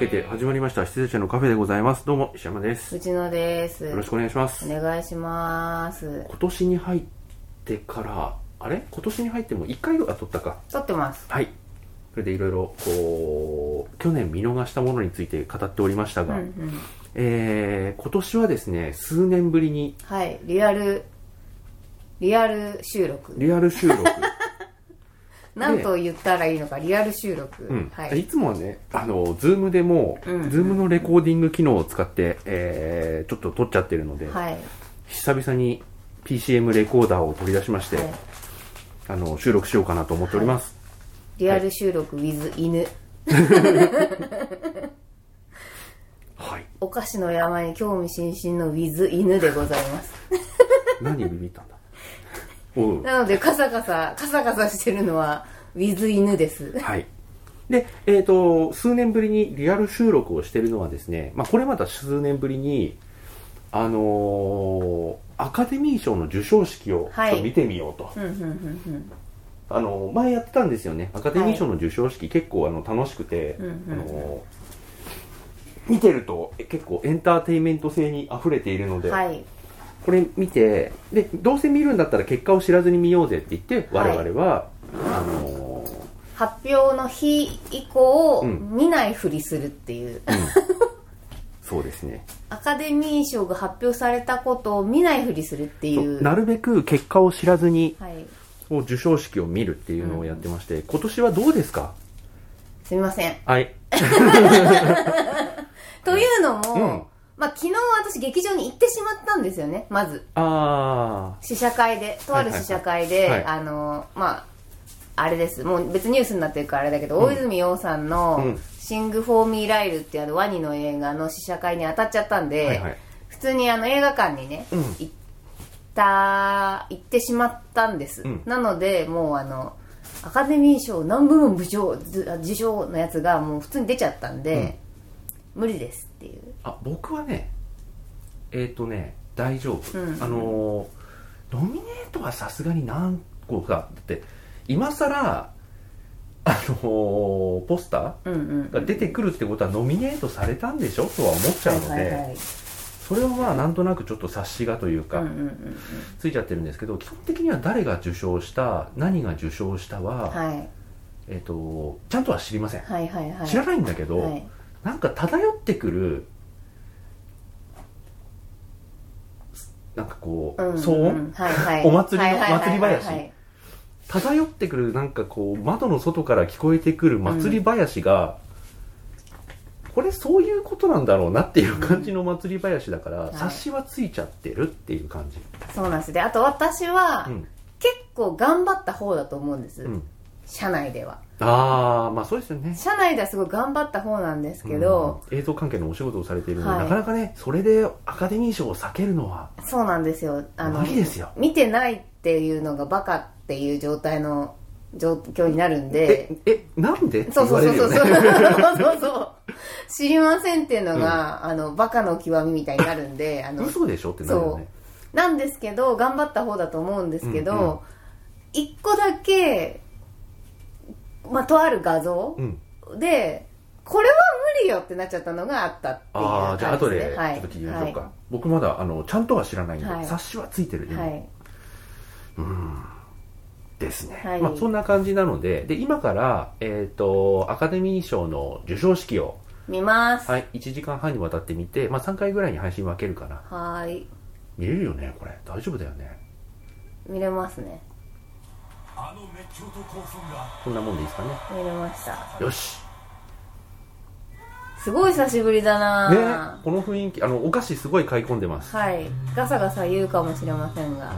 わけで始まりました。羊たちのカフェでございます。どうも石山です。内野です。よろしくお願いします。お願いします。今年に入ってからあれ？今年に入っても1回は撮ったか。撮ってます。はい。それでいろいろこう去年見逃したものについて語っておりましたが、うんうん。えー今年はですね数年ぶりにはい。リアルリアル収録。リアル収録 なんと言ったらいいのかリアル収録、うん。はい。い、つもはね、あの、 Zoom でも、うん。 Zoom のレコーディング機能を使って、えー、ちょっと撮っちゃってるので、はい。久々に PCM レコーダーを取り出しまして、はい。あの、収録しようかなと思っております。リアル収録 with 犬。はい。お菓子の山に興味津々の with 犬でございます。何ビビったんだ？なのでカサカサカサカサしてるのは with 犬です。はい。で、えっ、と、数年ぶりにリアル収録をしてるのはですね、まあ、これまた数年ぶりに、あのーアカデミー賞の授賞式をちょっと見てみようと。あの前やってたんですよね。アカデミー賞の授賞式、結構あの楽しくて、あの見てるとえ結構エンターテインメント性に溢れているので、はいこれ見てでどうせ見るんだったら結果を知らずに見ようぜって言って我はい。々は、あの発表の日以降、うん見ないふりするっていう。そうですね。アカデミー賞が発表されたことを見ないふりするっていう。なるべく結果を知らずにはい。こう授賞式を見るっていうのをやってまして、今年はどうですか？すみません。はい。というのも、うんまあ昨日私劇場に行ってしまったんですよねまず。あ試写会でとある試写会で、はい。はいはい。あのまああれです。もう別にニュースになってるからあれだけど、うん。大泉洋さんのうん「シング・フォー・ミー・ライル」っていうあのワニの映画の試写会に当たっちゃったんで、はいはい。普通にあの映画館にね、うん。行った行ってしまったんです、うん。なのでもうあのアカデミー賞何部門部賞ず受賞のやつがもう普通に出ちゃったんで、無理ですっていう。あ僕はねえっ、とね大丈夫、うん。あのーノミネートはさすがに何個かだって今さらあのーポスターが出てくるってことはノミネートされたんでしょとは思っちゃうので、はいはいはい。それはまあなんとなくちょっと察しがというか、うんうんうんついちゃってるんですけど基本的には誰が受賞した何が受賞したは、うんはい。えっ、とちゃんとは知りません、はいはいはい。知らないんだけど、はいなんか 漂ってくるなんかこう、うん騒音、うん。はいはい。お祭りのはいはいはい祭り林はい。はい漂ってくるなんかこう窓の外から聞こえてくる祭り林が、これそういうことなんだろうなっていう感じの祭り林だから、い。察しはついちゃってるっていう感じ、そうなんです。であと私は、うん。結構頑張った方だと思うんです、うん、社内ではああまあそうですよね。社内ではすごい頑張った方なんですけど、うん。映像関係のお仕事をされているので、はい。なかなかねそれでアカデミー賞を避けるのはそうなんですよ。あの無理ですよ。見てないっていうのがバカっていう状態の状況になるんで。ええなんで？ってそうそうそう。そうそうそうそう。知りませんっていうのが、あのバカの極みみたいになるんであの嘘でしょってなるよね。なんですけど頑張った方だと思うんですけうんうん。ど一、個だけ、まあ、とある画像うん。でこれは無理よってなっちゃったのがあったっていうああじゃあ後でちょっとはい。聞いてみましょうか、僕まだあのちゃんとは知らないんで、はい。察しはついてるね、はい、はいですね、はい。まあそんな感じなのでで今から、えっとアカデミー賞の授賞式を、見ます。はい、1時間半にわたって見て、まあ、3回ぐらいに配信分けるかな。はーい。見れるよねこれ。大丈夫だよね。見れますねこんなもんでいいですかね見れました。よし。すごい久しぶりだねなこの雰囲気あのお菓子すごい買い込んでます、はい。ガサガサ言うかもしれませんが、は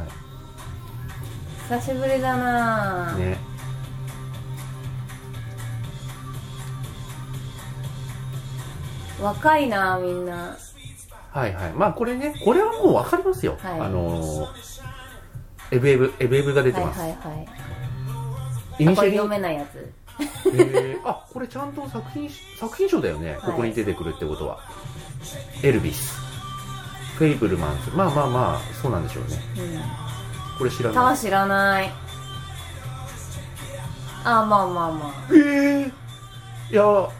久しぶりだな、い、ね。若いなみんな。はいはい。まあこれねこれはもう分かりますよ、はい。あのーエブエブエブエブが出てはいます、はいはいイニシャリ読めないやつ。へー。あこれちゃんと作品作品賞だよね、ここに出てくるってことは。エルビス。フェイブルマンズ。まあまあまあそうなんでしょうね。うん。これ知らない。知らない。あまあまあまええいやま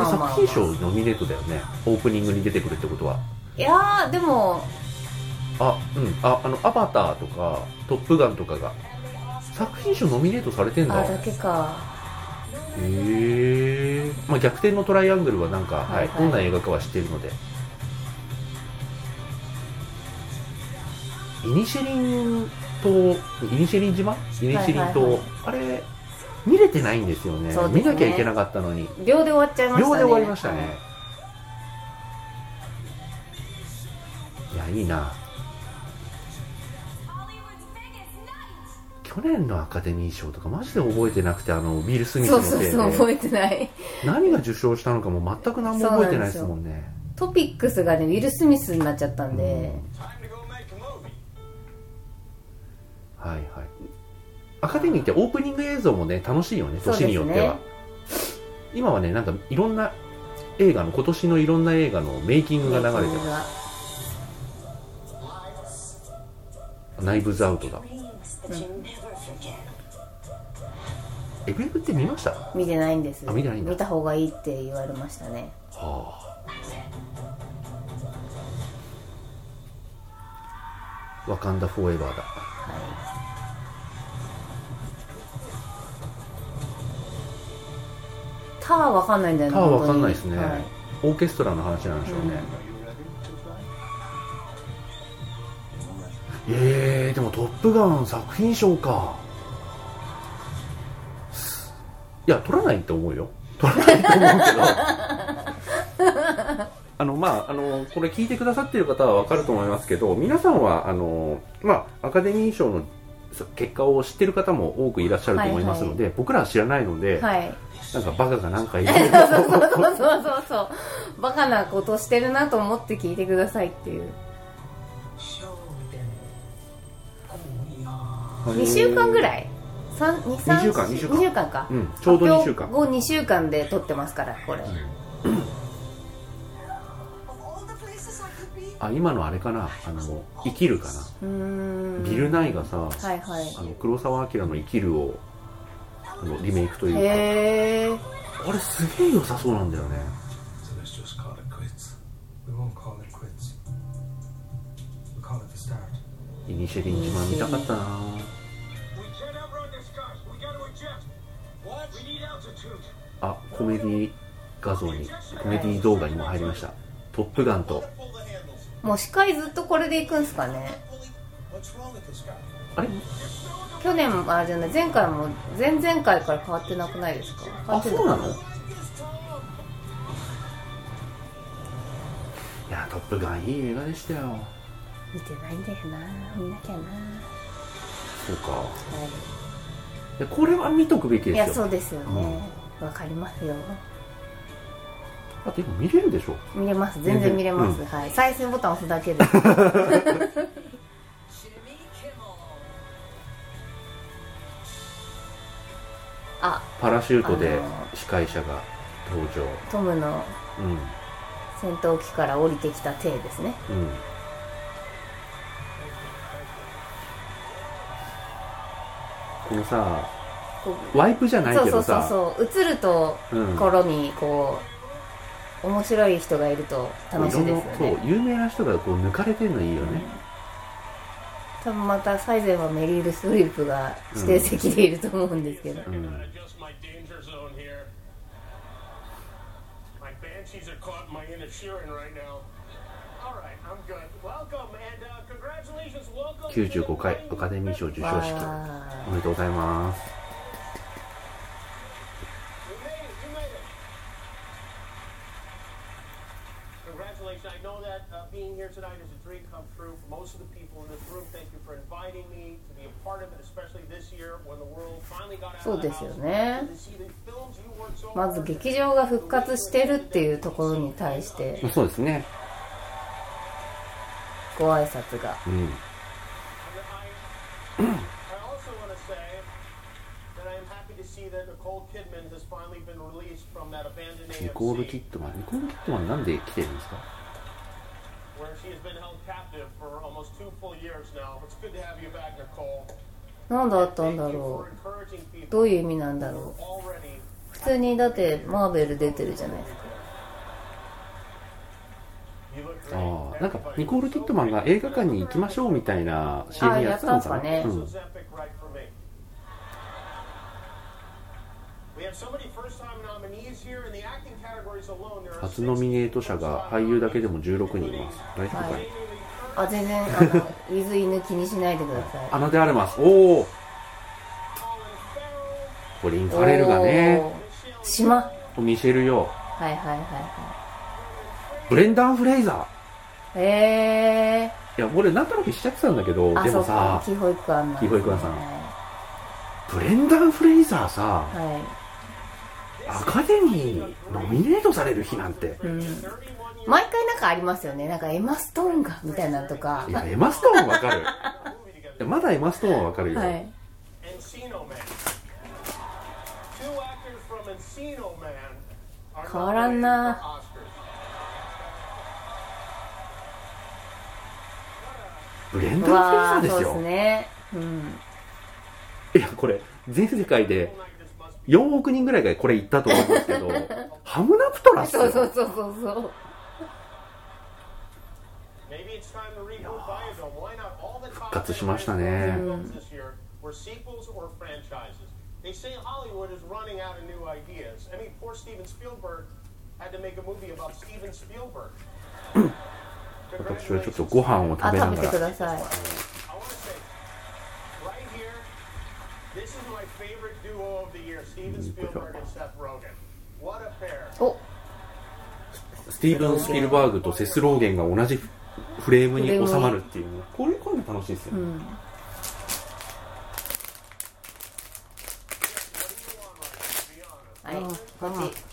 あまあまあ。作品賞ノミネートだよね。オープニングに出てくるってことは。いやーでも。あうん。ああのアバターとかトップガンとかが作品賞ノミネートされてんだ。あだけか。へえ、まあ、逆転のトライアングルはなんか、はいはい。はいどんな映画かは知ってるので。イニシェリン島イニシェリン島？イニシェリン島、はいはいはい。あれ見れてないんですよね。ね。見なきゃいけなかったのに。秒で終わっちゃいましたね。秒で終わりましたね、はいい、やいいな去年のアカデミー賞とかマジで覚えてなくてあのウィル・スミスそうそうそう覚えてない。何が受賞したのかも全く何も覚えてないですもんね。トピックスがねウィル・スミスになっちゃったんで、a movie. はいはい。アカデミーってオープニング映像もね楽しいよねそうですね。年によっては、今はねなんかいろんな映画の今年のいろんな映画のメイキングが流れてます。ナイブズアウトだ。Never forget. エブエブって見ました？は見てないんです。あ見てないんだ。見た方がいいって言われましたね。あ。ワカンダフォーエバーだ。はい。ターわかんないんだよねターわかんないですね、はい。オーケストラの話なんでしょうね、えー、でも「トップガン」作品賞かいや取らないと思うよ。取らないと思うけど。あのまああのこれ聞いてくださってる方は分かると思いますけど皆さんはあのまあアカデミー賞の結果を知ってる方も多くいらっしゃると思いますので、僕らは知らないので、はい。なんかバカがなんかいるそう。そうそうそう。そうバカなことしてるなと思って聞いてくださいっていう。2週間ぐらい？三二三二週間二週間。二週間か、うんちょうど2週間。後2週間で撮ってますからこれ、あ今のあれかな。あの生きるかな。うーん。ビル・ナイがさ、はいはい。あの黒澤明の「生きるを」あのリメイクというか。あれすげえ良さそうなんだよね.イニシェリン島見たかったなあコメディ画像にコメディ動画にも入りました「トップガン」と.もう司会ずっとこれでいくんすかね?あれ？去年もあれじゃない？前回も前々回から変わってなくないですか？変わあってたそうなの？いや「トップガン」いい映画でしたよ。見てないんだよな。見なきゃな、そうか。はいやこれは見とくべきい、いですよ。やそうですよね。わ、かりますよ。だって今見れるでしょ。見れます。全然見れます、うん。はい。再生ボタン押すだけで。あ。パラシュートで司会者が登場。トムのうん。戦闘機から降りてきた体ですね。うんこのさこワイプじゃないそうそうそうけどさそう映るとうん。頃にこう面白い人がいると楽しいですよろんなそうね有名な人がこう抜かれてるのいいよね、多分またサイゼンはメリール・ストリップが指定席でいると思うんですけど、うん、Adjust my 95回アカデミー賞授賞式。おめでとうございます。そうですよね。まず劇場が復活してるっていうところに対して。そうですね。ご挨拶が。なん何だったんだろう、どういう意味なんだろう、普通にだって、マーベル出てるじゃないですか。なんかニコール・キットマンが映画館に行きましょうみたいな CM やってたんすかね。うん。初ノミネート者が俳優だけでも16人います。大丈夫かい、はい。あ全然あの水犬気にしないでください。アナであります。おおコリン・ファレルがね。島。ミシェル・ヨーはいはいはいはブレンダン・フレイザいへえー。いや俺なんとなくしちゃってたんだけどでもさか。キーホイクアンキーホイクアンさんはブレンダン・フレイザーさい、はい。アカデミーにノミネートされる日なんて。うん、毎回なんかありますよね。なんかエマ・ストーンがみたいなのとか。いやエマ・ストーンわかる。いやまだエマ・ストーンはわかるよ、はい。わからんなブレンダー・です。ね。いや、これ、全世界で4億人ぐらいがこれ行ったと思うんですけど、ハムナプトラスそうそうそ。復活しましたね。私はちょっとご飯を食べながら。食べてください。スティーブン・スピルバーグとセス・ローゲンが同じフレームに収まるっていう。こういう声も楽しいですよはい、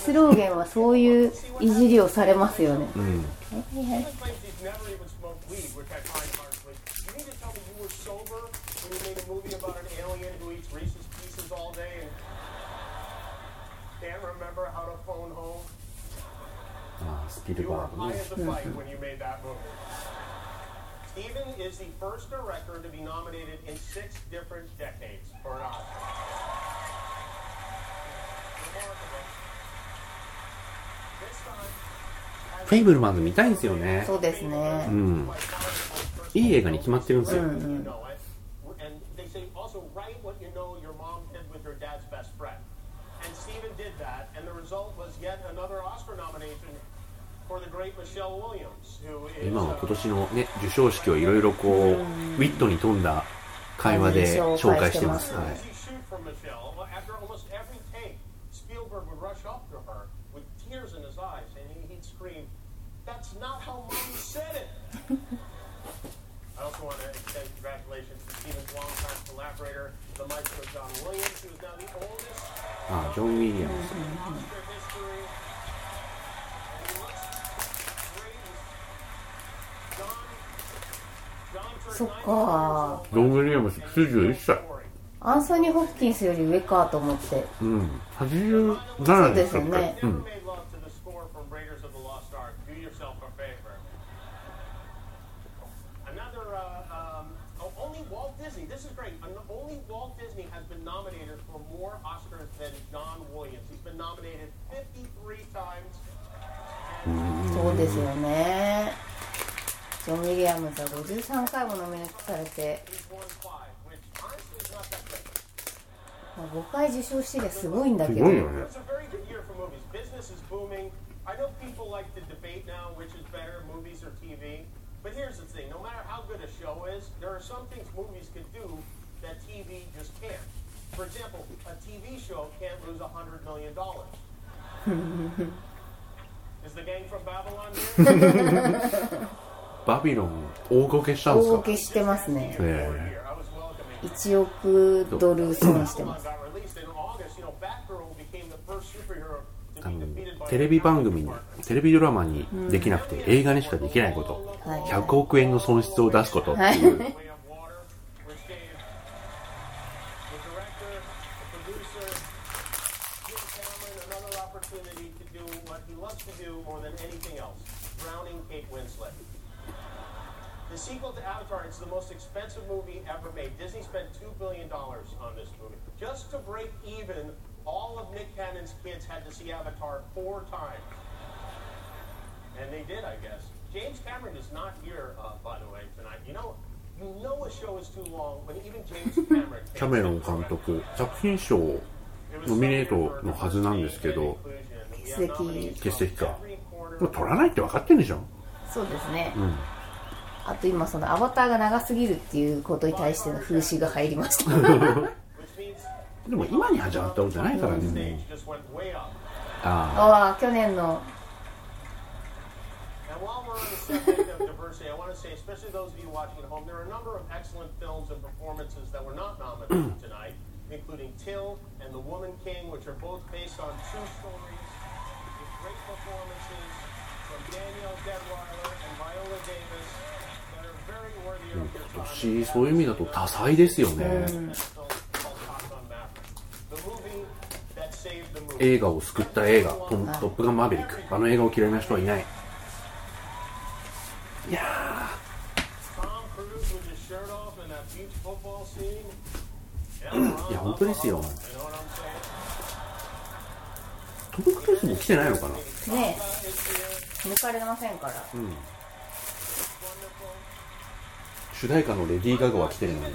スローゲンはそういういじりをされますよね。フェイブルマンズ見たいんですよね。ね。うん。いい映画に決まってるんですよ。今は今年の、ね、受賞式をいろいろこう、ウィットに富んだ会話で紹介してます。紹介してますはいあ,あ、ジョン・ウィリアムズ。そっか。ア、歳。アンソニー・ホッキンスより上かと思って。うん、八ですよね。Disney. This is great. Only Walt Disney has been nominated for more Oscars than John Williams. He's been nominated 53 times. そうですよねジョン・ウィリアムズは53回もノミネートされて.まあ5回受賞してりゃすごいんだけどすごいよね. I know people like to debate now which is better, movies or TV. But here's the thing no matter how good a show is, there are some things movies can do that TV just can't. For example, a TV show can't lose $100 million. is the gang from Babylon here? バビロン大ごけしたんですか大受けしてますねえ here. I was welcoming. 1億ドル損してま Babylon す got released in August. You know, Batgirl became the first superhero to あのテレビ番組にテレビドラマにできなくて映画にしかできないことはい100億円の損失を出すことっていう Kate Winslet. The sequel to Avatar, it's the most expensive movie ever made. Disney spent $2 billion on this movie. Just to break even, all of Nick Cannon's kids had to see Avatar four times. And they did, I guess. James Cameron is not here, uh, by the way, tonight. You know, you know a show is too long when even James Cameron キャメロン監督作品賞ノミネートのはずなんですけど欠席欠席かもう取らないって分かってんでしょそうですね、あと今そのアバターが長すぎるっていうことに対しての風刺が入りましたでも今に始まったことじゃないからね。ねああ。去年の。年 そういう意味だと多彩ですよね。映画を救った映画「トップガンマーヴェリック」あの映画を嫌いな人はいない。いやいや本当ですよ。トム・クルーズも来てないのかな？ねえ。抜かれませんから。主題歌のレディー・ガガは来てるのに、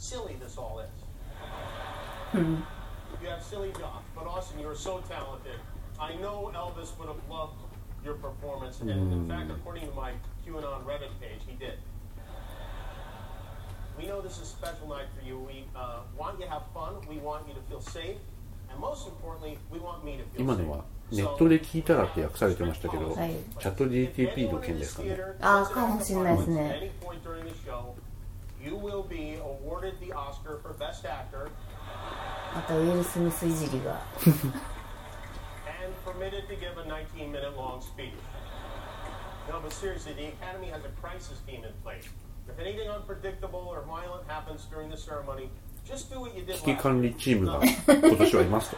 silly this all is. You have silly jobs, but Austin, you are so talented. I know Elvis would have loved your performance, and in fact, according to my QAnon Reddit page, he did. We know this is a special night for you. We uh, want you to have fun. We want you to feel safe, and most importantly, we want me to feel 今 safe. のはネットで聞いたらって訳されてましたけど、はいチャット GTP の件ですかねあーかもしれないですね You will be awarded the Oscar for best actor. またウィル・スミスいじりが。危機管理チームが今年はいますと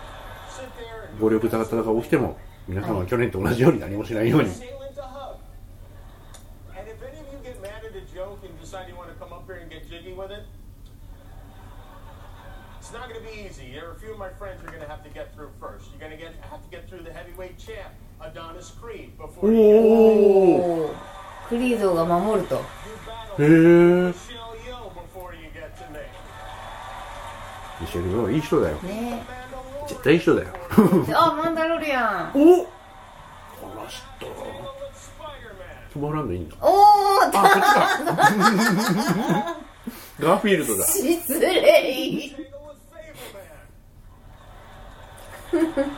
暴力たたたが起きても皆さんは去年と同じように何もしないように。joke and decide you want to come up here and get jiggy with it, it's not going to be easy. There are a few of my friends you're going to have to get through first. You're going to get have to get through the heavyweight champ, Adonis Creed, before you get おおクリードが守ると you へ battle え Michelle Yeoh before you get to me. ミシェル・ヨーいい人だよね Amanda 絶対いい人だよあマンダロリアンおこの人 トモランドいいんだおおあこっちかガーフィールドだ失礼 Tangle with Fableman.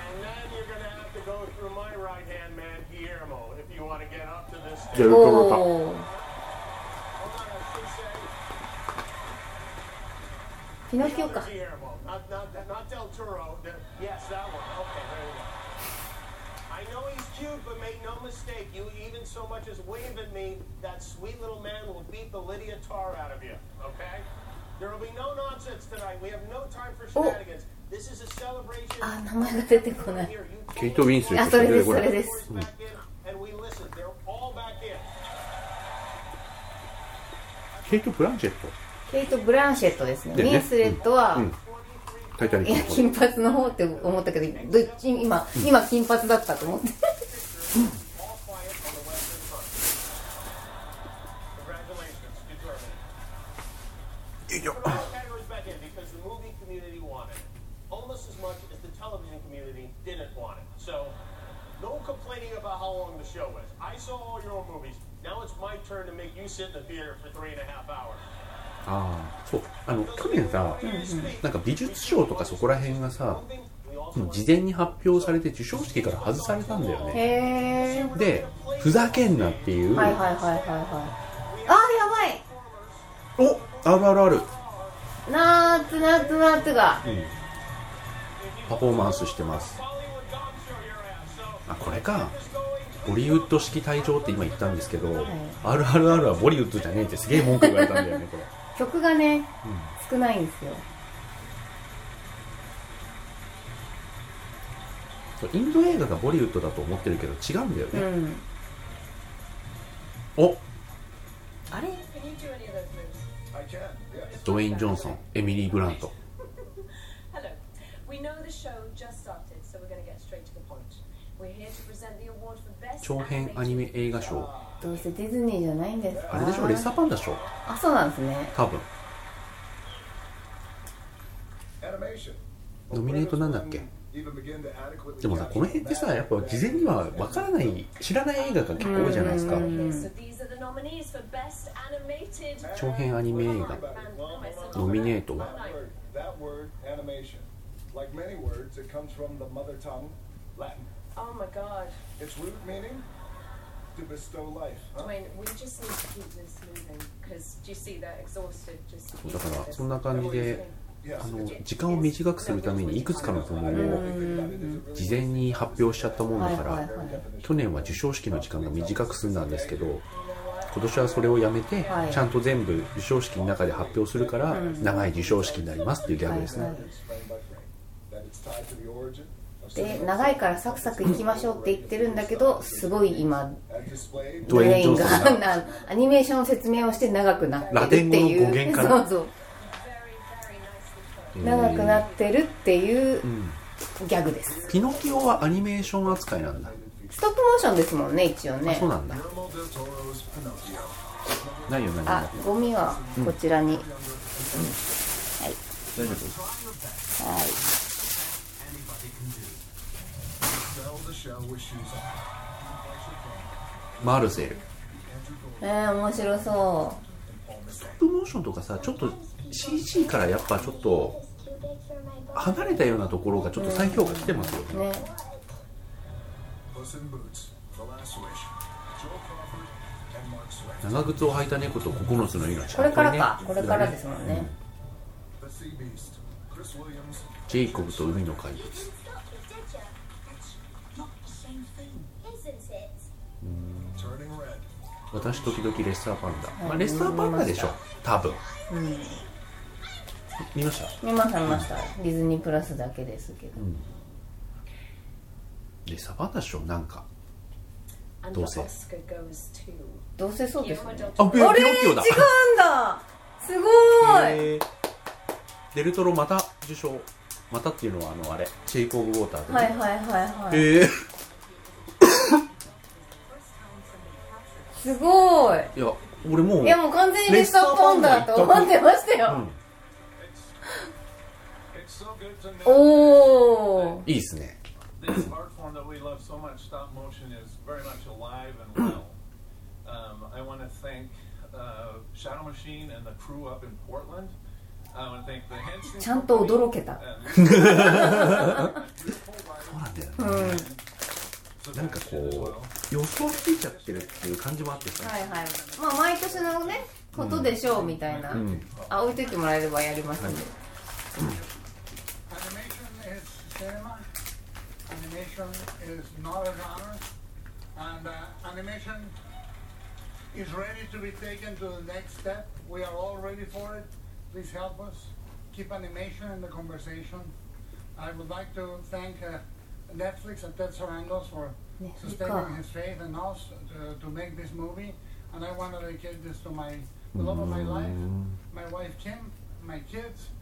and then you're going to have to go through my right-hand man, Guillermo, if you want to get up to this ジェ stage. ルトロタおお Hold on, I should say ピノキオか Guillermo, not, not, not Del Toro. The, yes, that one. Okay, there you go. I know he's cute, but make no mistake, you even so much at me, that sweet little man will beat the Lydia Tar out of you, okay? There will be no nonsense tonight. We have no time for shenanigans. This is a celebration. あ名前が出てこないケイト・ウィンスレットあそれですこれそれです back in, and we listen. They're all back in. ケイト・ブランチェットケイト・ブランシェットですねウィンスレットは、うんタイタニいやックの方金髪の方って思ったけどどっち今今金髪だったと思ってああそうあの去年さ、なんか美術賞とかそこら辺がさ事前に発表されて授賞式から外されたんだよね。でふざけんなっていう。はあやばい。おっあるあるある。ナーツナーツナーツが。パフォーマンスしてます。あこれか。ボリウッド式退場って今言ったんですけど、RRR はボリウッドじゃねえってすげえ文句言われたんだよねこれ。曲がね、少ないんですよ。そうインド映画がボリウッドだと思ってるけど違うんだようね、ん。お。あれ？ドウェイン・ジョンソン、エミリー・ブラント。長編アニメ映画賞。どうせディズニーじゃないんですか？あれでしょ、レッサーパンダ賞。多分。ノミネートなんだっけ？でもさこの辺ってさやっぱ事前にはわからない知らない映画が結構多いじゃないですか。長編アニメ映画ノミネート。だからそんな感じで。あの時間を短くするためにいくつかの部門を事前に発表しちゃったもんだから去年は授賞式の時間が短く済んだんですけど今年はそれをやめてはいちゃんと全部授賞式の中で発表するから長い授賞式になりますっていうギャグですね、で長いからサクサクいきましょうって言ってるんだけどすごい今ドウェインインがアニメーションの説明をして長くなってるってラテン語のいう語源からそうそう very, very nicely put. 長くなってるっていうギャグです。ピノキオはアニメーション扱いなんだ。ストップモーションですもんね一応あねそうなんだ。Guillermo del Toro's Pinocchio. 何よあゴミはこちらに、はい大丈夫？はい.マルセル。えー、面白そストップモーションとかさちょっと CG からやっぱちょっと離れたようなところがちょっと再評価来てますよねうね.長靴を履いた猫と9つの命これからかここれからですもんね. Chris Williams. ジェイコブと海の怪物.私時々レッサーパンダ、まあ、レッサーパンダでしょ多分見ました？見ました見ました。ディズニープラスだけですけど、レッサーパンダでしょなんか. Oscar goes to どうせそうですね。あ.ピノ違うんだ！すごい！デルトロまた受賞またっていうのはあのあれシェイク・オブ・ウォーターで、はいはいはいはい。へえすごい！いや俺もういやもう完全にレッサーパンダと思ってましたよ、おおいいですね。ちゃんと驚けた。そうん、なんかこう予想ついちゃってるっていう感じもあってさ。はいはい。まあ毎年のねことでしょうみたいな、あ置いといてもらえればやりますんで、cinema. Animation is not a genre. And uh, animation is ready to be taken to the next step. We are all ready for it. Please help us. Keep animation in the conversation. I would like to thank uh, Netflix and Ted Sarandos for sustaining his faith in us to, to make this movie. And I want to dedicate this to my the love of my life, my wife Kim, my kids, and my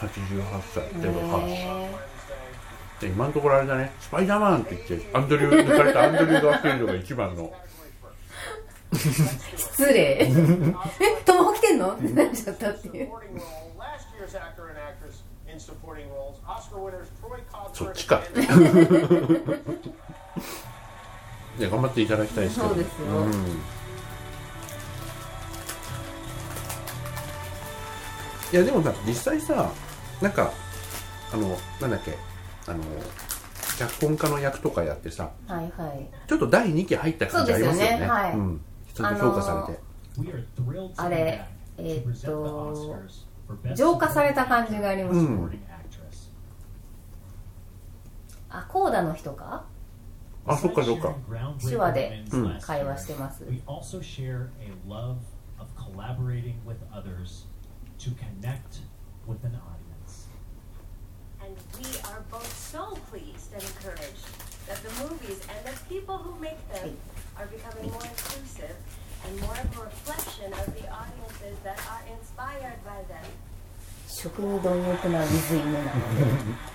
88歳.で今のところあれだね。スパイダーマンって言ってアンドリュー抜かれたアンドリュー・ガーフィールドが一番の。失礼。えトモホ来てんの？ってなっちゃったっていう。そっちか。いや頑張っていただきたいですけどそうですよ。ん。いやでもさ実際さなんかあのなんだっけあの脚本家の役とかやってさ、はいはい、ちょっと第2期入った感じありますよね,そう,ですよね。はい、うん、ちょっと評価されて。あ,れえ、っと浄化された感じがあります、あコーダの人か？あそっかそっか。手話で会話してます、And we are both so pleased and encouraged that the movies and the people who make them are becoming more inclusive and more of a reflection of the audiences that are inspired by them. 食に貪欲な水犬なので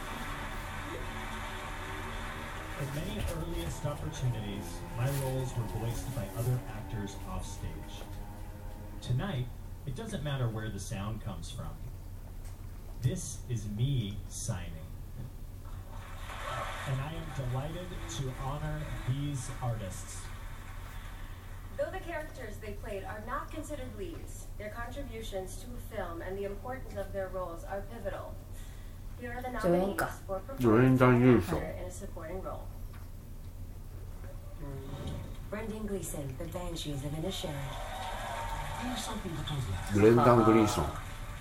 In many earliest opportunities, my roles were voiced by other actors off stage. Tonight, it doesn't matter where the sound comes from. This is me signing. And I am delighted to honor these artists. Though the characters they played are not considered leads, their contributions to a film and the importance of their roles are pivotal. Here are the 助演 nominees か for 助演 performance 男優 and 賞 actor in a supporting role. Brendan Gleeson, The Banshees of Inisherin. ブレンダン・グリーソン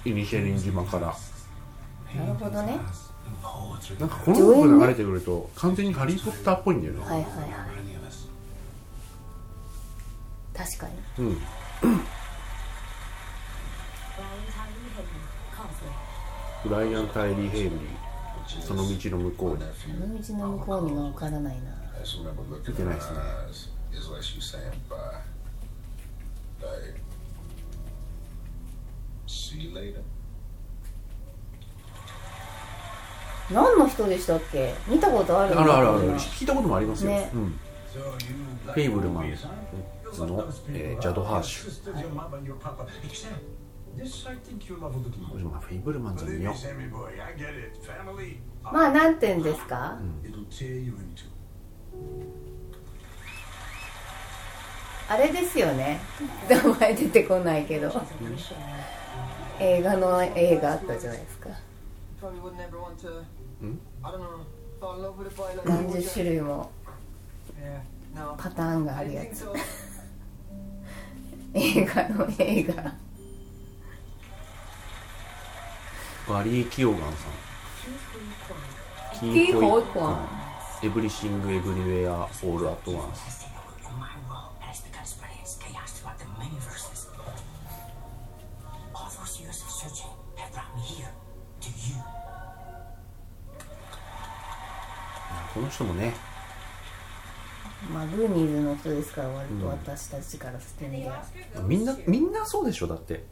イニシェリン島から なるほどね。なんかこの音が流れてくると完全にハリー・ポッターっぽいんだよね。確かに。うん。ブライアン・タイリー・ヘイリー、その道の向こうに。その道の向こうにが分からないな。見てないですね。何の人でしたっけ？見たことある。あるあるある。聞いたこともあります、ね、フェイブルマンズの、えー、ジャド・ハーシュ、まあ、フェイブルマンズ見ですか、あれですよね。名前出てこないけど。映画の映画あったじゃないですか。何十種類もパターンがあるやつ映画の映画バリー・キオガンさんキー・ホイコンエブリシング・エブリウェア・オール・アット・ワンスこの人もね。まあグーニーズの人ですから割と私たちからしてみりゃ、みんなみんなそうでしょだって。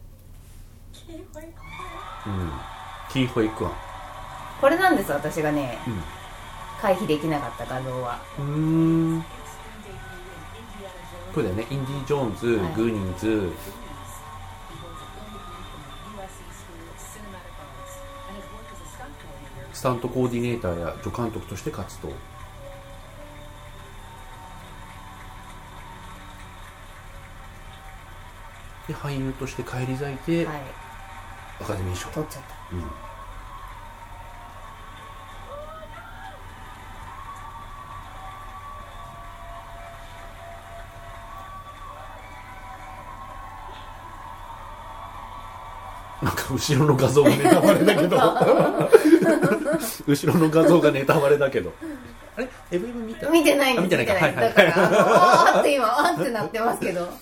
うん。キーホイクワン。これなんです私がね、うん。回避できなかった画像は。うーん。これだよね。インディ・ジョーンズ、はい。グーニーズスタントコーディネーターや助監督として活動。で俳優として返り咲いて、はい。アカデミー賞。撮っちゃった。うん。なんか後ろの画像がネタバレだけど 後ろの画像がネタバレだけど。あれ？エブエブ見た？見てないんですあ見てないか。はいはいだからあのあーって今あーってなってますけど。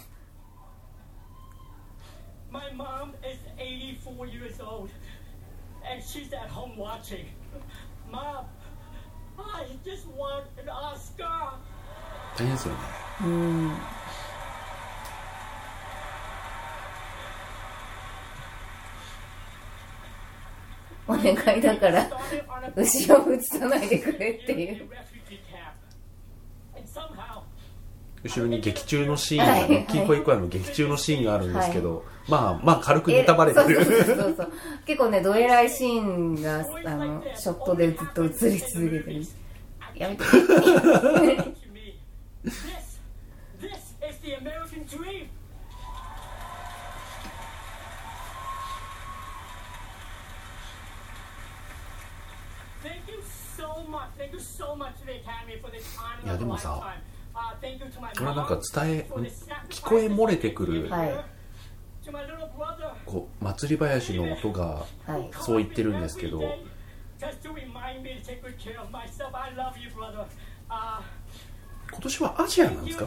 My mom is 84 years old, and she's at home watching. Mom, I just won an Oscar. 大変ですよね。うんお願いだから後ろを映さないでくれっていう。後ろに劇中のシーンが、はい。ね、キーコイコアの劇中のシーンがあるんですけど、まあまあ軽くネタバレてるえそうそうそうそう結構ねどえらいシーンがあのショットでずっと映り続けてる。やめて This, this is the American dream. Thank you so much. Thank you so much to the Academy for this honor いやでもさ俺はなんか伝え聞こえ漏れてくる、こう祭り林の音がそう言ってるんですけど、今年はアジアなんですか？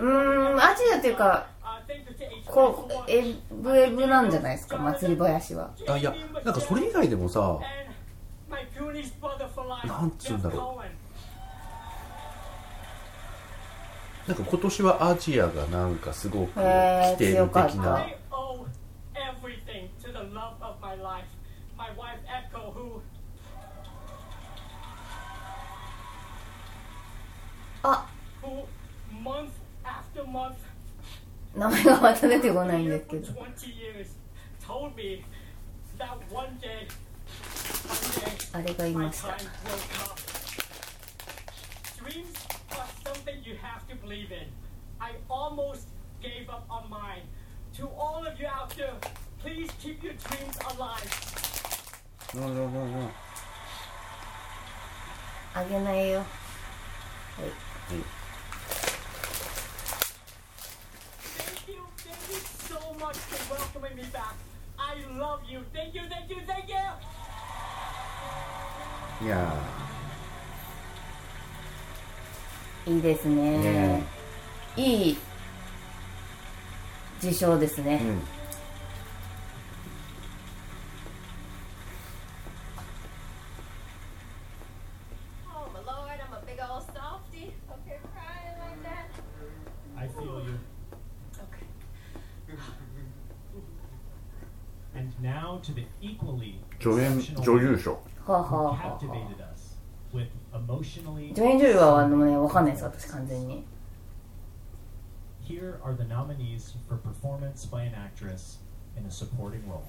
うーんアジアっていうかこうエブエブなんじゃないですか祭り林は。あいやなんかそれ以外でもさ何んつうんだろう。なんか今年はアジアがなんかすごく来てよ規定的な。名前がまた出てこないんですけど。20 years told me that one day, one day あれがい my ました time will come. Dreams are something you have to believe in. I almost gave up on mine. To all of you out there, please keep your dreams alive. あげないよ Thank you, thank you いやいいですね。ね。いい受賞ですね、ーうんはあ、はあはあはあ captivated us with emotionally 助演女優はあのねわかんないです私完全に Here are the nominees for performance by an actress in a supporting role.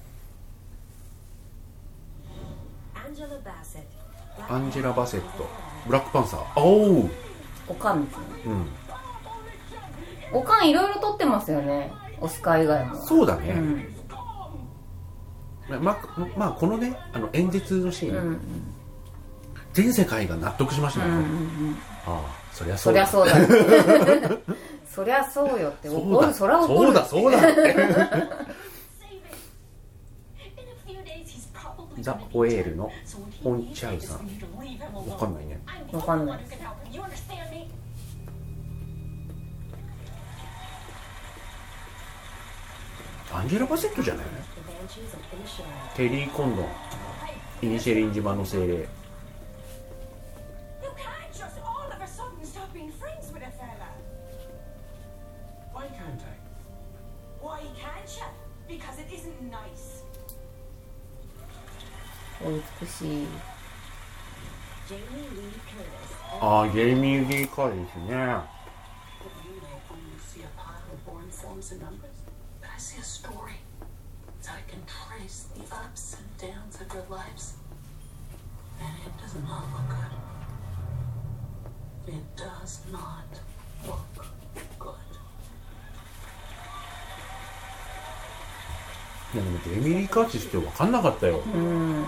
Angela Bassett. アンジェラ・バセットブラックパンサーおおおかんですねうんおかんいろいろ撮ってますよねオスカー以外もそうだね、うんままあこのねあの演説のシーン、うんうん。全世界が納得しましたよね、うんうんうん。ああそりゃそだ。そうりゃそうだ そりゃそうよって。そうだ。おそりゃ怒る。そうだそうだって。ザ・ホエールのホンチャウさん.わかんないね。わかんない?アンジェラ・バセットじゃない？The Banshees of Inisherin. テリー・コンドンイニシェリン島の精霊 You can't just all of a sudden stop being friends with a fella. Why can't I? Why can't you? Because it isn't nice. お美しい Jamie Lee Curtis. ああゲイミー・リー・カーですね your lives. And it does not look good. It does not look good. いやでもエミリー・カーティスって分かんなかったよ、うん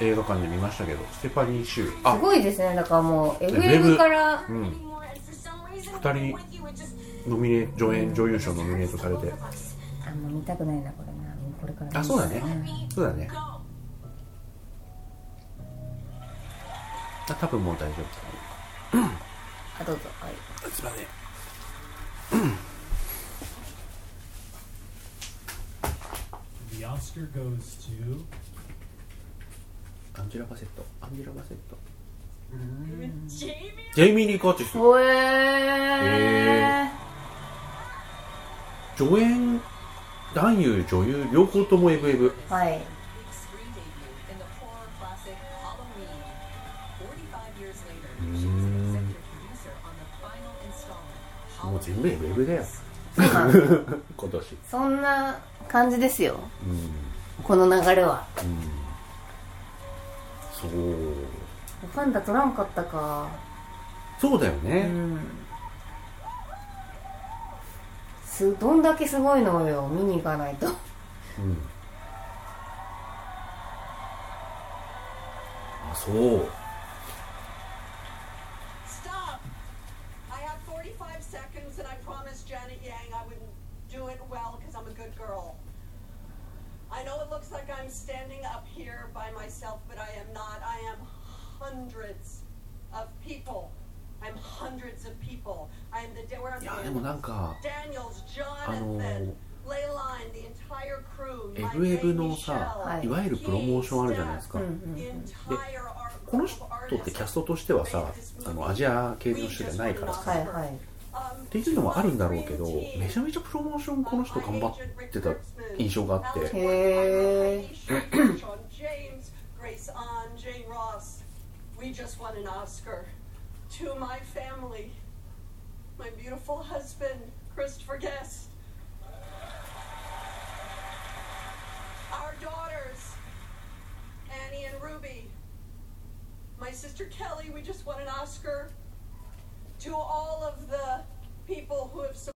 映画館で見ましたけど。ステファニー・シューあ。すごいですね。だからもうウ FM から。うん。Anymore, and for some reason, 二人ノミネ助演女優賞ノミネートされて。あんま見たくないなこれな。これからあそうだね。んそうだね。go. あ多分もう大丈夫だあどうぞ。はい。すいません。The Oscar goes to アンジェラ・バセットアンジェラ・バセット Jamie? ジェイミー・リー・カーティスほえへ助演男優女優両方ともエブエブーはいもう全部 FF だよそうなんですよ。今年。そんな感じですよ。うん。この流れは。うん。そう。ファンダ取らんかったか。うそうだよね、ん。すどんだけすごいのよ見に行かないと。うん。あそう Stop! I have 45 seconds and I promised Janet Yang I would do it well because I'm a good girl. I know it looks like I'm standing up here by myself, but I am not. I am hundreds of people. I'm hundreds of people. I am the where I'm いやでもなんか Daniels, あの Jonathan, Leyline, the entire crew, my FF の baby さ、Shell, い、わゆるプロモーションあるじゃないですか、うんうん the entire art この人ってキャストとしてはさあのアジア系の人じゃないからさ、はいはいっていうのもあるんだろうけどめちゃめちゃプロモーションこの人頑張ってた印象があって。My sister Kelly, we just won an Oscar to all of the people who have.